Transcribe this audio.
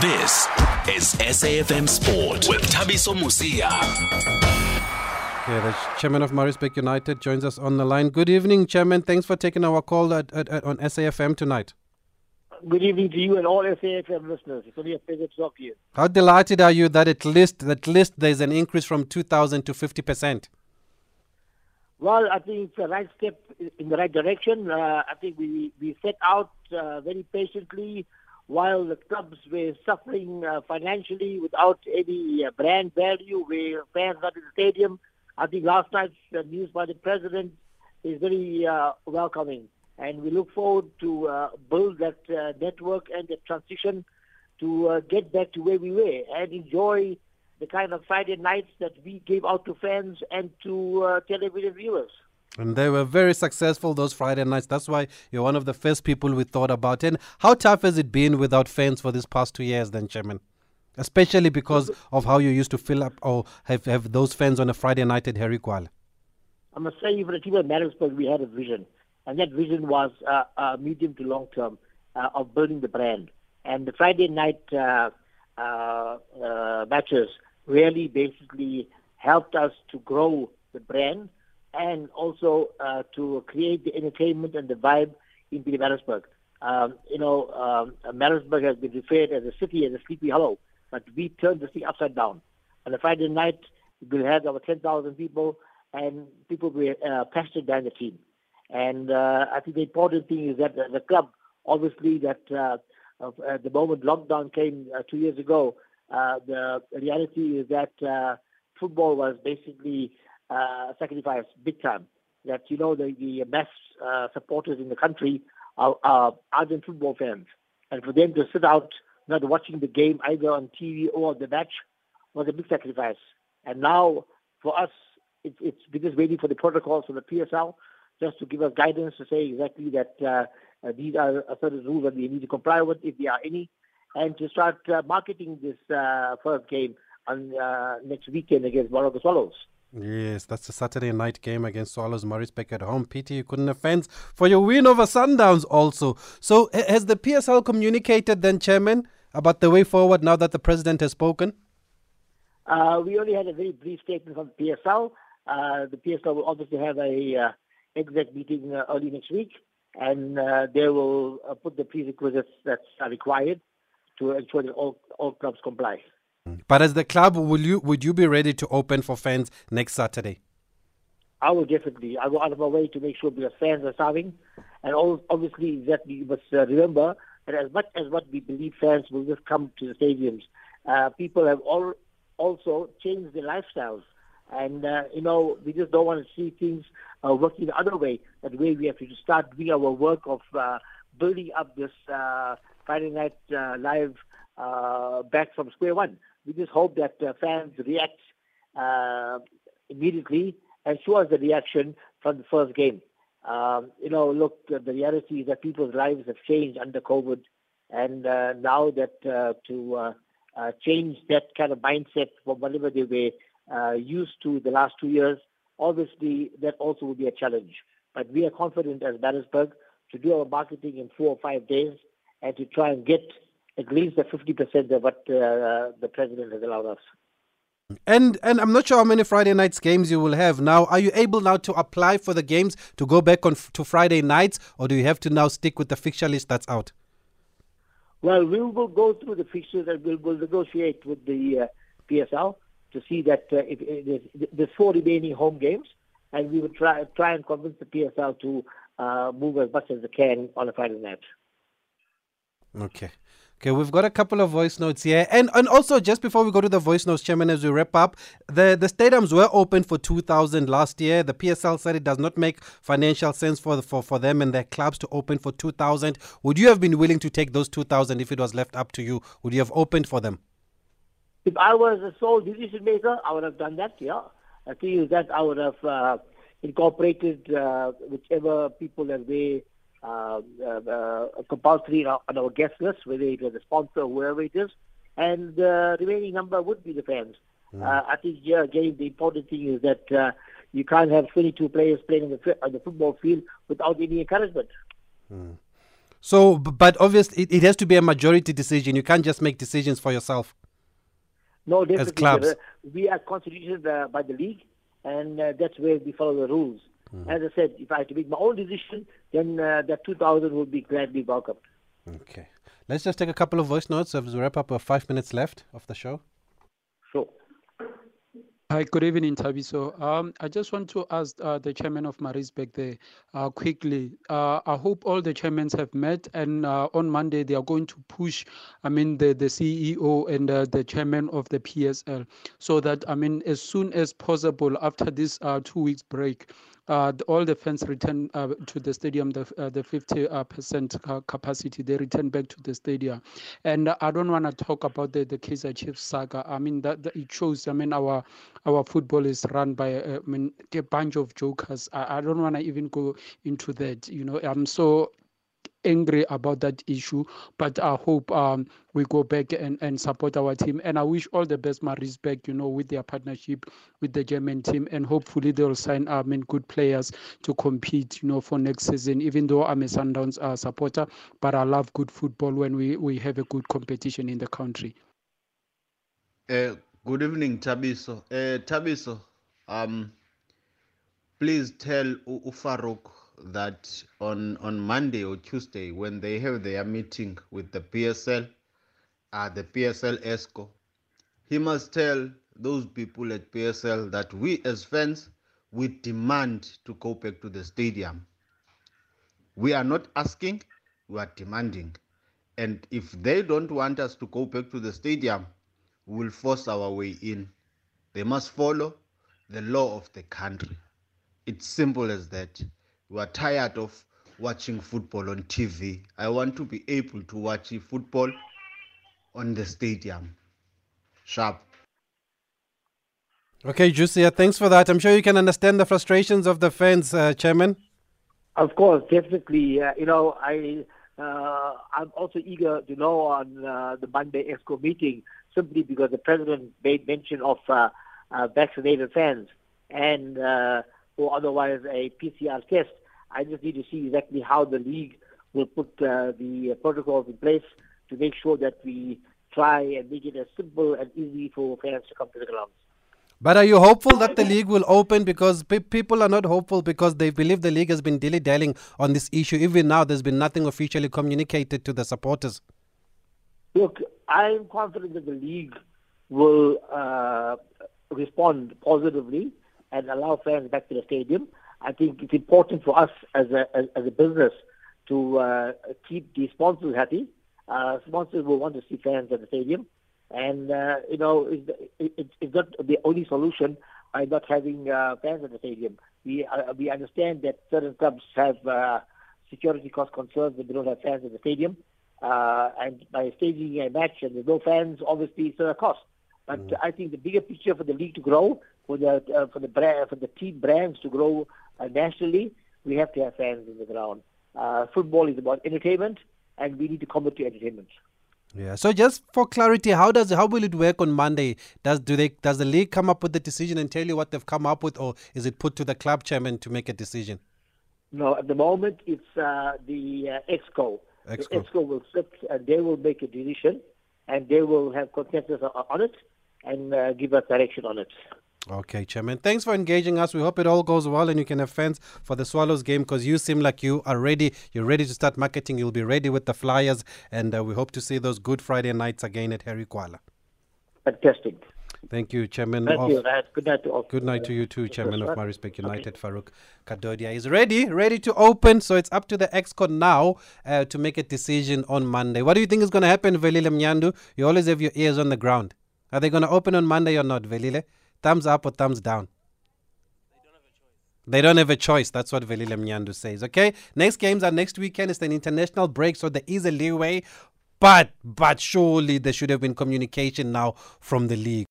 This is SAFM Sport with Thabiso Mosia. Okay, the chairman of Maritzburg United joins us on the line. Good evening, chairman. Thanks for taking our call at, at, at, on SAFM tonight. Good evening to you and all SAFM listeners. It's only a pleasure to talk to you. How delighted are you that at least at least there's an increase from 2,000 to 50 percent? Well, I think it's a right step in the right direction. Uh, I think we, we set out uh, very patiently while the clubs were suffering uh, financially without any uh, brand value, where fans not in the stadium. I think last night's uh, news by the president is very uh, welcoming, and we look forward to uh, build that uh, network and the transition to get back to where we were and enjoy the kind of Friday nights that we gave out to fans and to television viewers. And they were very successful those Friday nights. That's why you're one of the first people we thought about. And how tough has it been without fans for these past two years, then, Chairman? Especially because of how you used to fill up or have, have those fans on a Friday night at Harry Gwala. I must say, the team of Maritzburg, we had a vision. And that vision was uh, uh, medium to long term uh, of building the brand. And the Friday night uh, uh, uh, matches really basically helped us to grow the brand and also uh, to create the entertainment and the vibe in Maritzburg. Um, you know, um, has been referred as a city as a sleepy hollow, but we turned the city upside down. On a Friday night, we had over 10,000 people, and people were uh, passionate behind the team. And uh, I think the important thing is that the, the club, obviously, that uh, at the moment lockdown came uh, two years ago, uh, the reality is that uh, football was basically uh, sacrificed big time. That you know the, the mass uh, supporters in the country are, are ardent football fans, and for them to sit out not watching the game either on TV or the match was a big sacrifice. And now for us, it, it's we're just waiting for the protocols from the PSL just to give us guidance to say exactly that uh, uh, these are certain rules that we need to comply with if there are any, and to start uh, marketing this uh, first game on uh, next weekend against Moroka Swallows. Yes, that's a Saturday night game against Swallows Maritzburg at home. Pity you couldn't fans for your win over Sundowns also. So has the PSL communicated then, Chairman, about the way forward now that the President has spoken? Uh, we only had a very brief statement from the PSL. Uh, the PSL will obviously have a uh, exec meeting uh, early next week, and uh, they will uh, put the prerequisites that are required to ensure that all, all clubs comply. But as the club, will you would you be ready to open for fans next Saturday? I will definitely. I go out of my way to make sure because fans are starving, and obviously that we must uh, remember that as much as what we believe fans will just come to the stadiums, uh, people have all also changed their lifestyles, and uh, you know we just don't want to see things uh, working the other way. That way we have to start doing our work of uh, building up this uh, Friday night live uh, back from square one. We just hope that uh, fans react uh, immediately and show us the reaction from the first game. Um, you know, look, the reality is that people's lives have changed under COVID, and uh, now that uh, to uh, uh, change that kind of mindset from whatever they were uh, used to the last two years, obviously that also will be a challenge. But we are confident as Maritzburg to do our marketing in four or five days and to try and get at least the 50% of what uh, the president has allowed us. And and I'm not sure how many Friday nights games you will have now. Are you able now to apply for the games to go back on f- to Friday nights, or do you have to now stick with the fixture list that's out? Well, we will go through the fixtures and we'll, we'll negotiate with the uh, PSL to see that uh, if, if there's, there's four remaining home games, and we will try try and convince the PSL to uh, move as much as they can on a Friday night. Okay. Okay, we've got a couple of voice notes here. And and also just before we go to the voice notes, Chairman, as we wrap up, the, the stadiums were open for 2,000 last year. The PSL said it does not make financial sense for, the, for, for them and their clubs to open for 2,000. Would you have been willing to take those 2,000 if it was left up to you? Would you have opened for them? If I was a sole decision maker, I would have done that, yeah. I think that I would have uh, incorporated uh, whichever people that they uh, uh, uh, compulsory on our, guest list, whether it was a sponsor or whoever it is, and the remaining number would be the fans. Uh, I think here again the important thing is that uh, you can't have 22 players playing on the, on the football field without any encouragement. So, but obviously, it, it has to be a majority decision. You can't just make decisions for yourself. No, definitely. As clubs. We are constituted uh, by the league, and uh, that's where we follow the rules. Mm. As I said, if I had to make my own decision, then uh, that 2,000 would be gladly welcomed. Okay. Let's just take a couple of voice notes as we wrap up. With five minutes left of the show. Sure. Hi, good evening, Thabiso. Um, I just want to ask uh, the chairman of Maritzburg there uh, quickly. Uh, I hope all the chairmen have met, and uh, on Monday they are going to push, I mean, the, the CEO and uh, the chairman of the PSL, so that I mean, as soon as possible after this uh, two weeks break, uh, the, all the fans return uh, to the stadium, the uh, the 50 uh, percent capacity, they return back to the stadium. And I don't want to talk about the the Kaizer Chiefs saga. I mean that, that, it shows. I mean our our football is run by uh, I mean a bunch of jokers. I, I don't want to even go into that. You know, I'm so angry about that issue, but I hope um, we go back and, and support our team. And I wish all the best Maritzburg, you know, with their partnership with the German team. And hopefully they'll sign um, in good players to compete, you know, for next season. Even though I'm a Sundowns uh, supporter, but I love good football when we, we have a good competition in the country. Uh, good evening, Thabiso. Uh, Thabiso, um, please tell U- Ufarouk that on on Monday or Tuesday when they have their meeting with the PSL, uh, the PSL EXCO, he must tell those people at PSL that we as fans we demand to go back to the stadium. We are not asking, we are demanding. And if they don't want us to go back to the stadium, we will force our way in. They must follow the law of the country. It's simple as that we are tired of watching football on TV. I want to be able to watch football on the stadium. Sharp. Okay, Jusia, thanks for that. I'm sure you can understand the frustrations of the fans, uh, Chairman. Of course, definitely. Uh, you know, I uh, I'm also eager to know on uh, the Monday EXCO meeting, simply because the president made mention of uh, uh, vaccinated fans and or otherwise a PCR test. I just need to see exactly how the league will put uh, the protocols in place to make sure that we try and make it as simple and easy for fans to come to the grounds. But are you hopeful that the league will open? Because pe- people are not hopeful because they believe the league has been dilly dallying on this issue. Even now, there's been nothing officially communicated to the supporters. Look, I'm confident that the league will uh, respond positively and allow fans back to the stadium. I think it's important for us as a as, as a business to uh, keep the sponsors happy. Uh, sponsors will want to see fans at the stadium, and uh, you know it's, it, it's not the only solution by not having uh, fans at the stadium. We uh, we understand that certain clubs have uh, security cost concerns when they don't have fans at the stadium, uh, and by staging a match and there's no fans, obviously it's a cost. But mm. I think the bigger picture for the league to grow, for the uh, for the brand, for the team brands to grow uh, nationally, we have to have fans in the ground. Uh, football is about entertainment, and we need to commit to entertainment. Yeah. So just for clarity, how does how will it work on Monday? Does do they does the league come up with the decision and tell you what they've come up with, or is it put to the club chairman to make a decision? No, at the moment it's uh, the uh, EXCO. EXCO. The EXCO will sit and they will make a decision, and they will have consensus on it and uh, give us direction on it. Okay, Chairman. Thanks for engaging us. We hope it all goes well and you can have fans for the Swallows game because you seem like you are ready. You're ready to start marketing. You'll be ready with the flyers, and uh, we hope to see those good Friday nights again at Harry Gwala. Fantastic. Thank you, Chairman. Thank of, you. Good night to all. Good night to you too, Chairman of Maritzburg United, okay. Farouk Kadodia. is ready, ready to open. So it's up to the EXCO now uh, to make a decision on Monday. What do you think is going to happen, Velile Mnyandu? You always have your ears on the ground. Are they going to open on Monday or not, Velile? Thumbs up or thumbs down? They don't have a choice. That's what Velile Mnyandu says. Okay. Next games are next weekend. It's an international break, so there is a leeway. But but surely there should have been communication now from the league.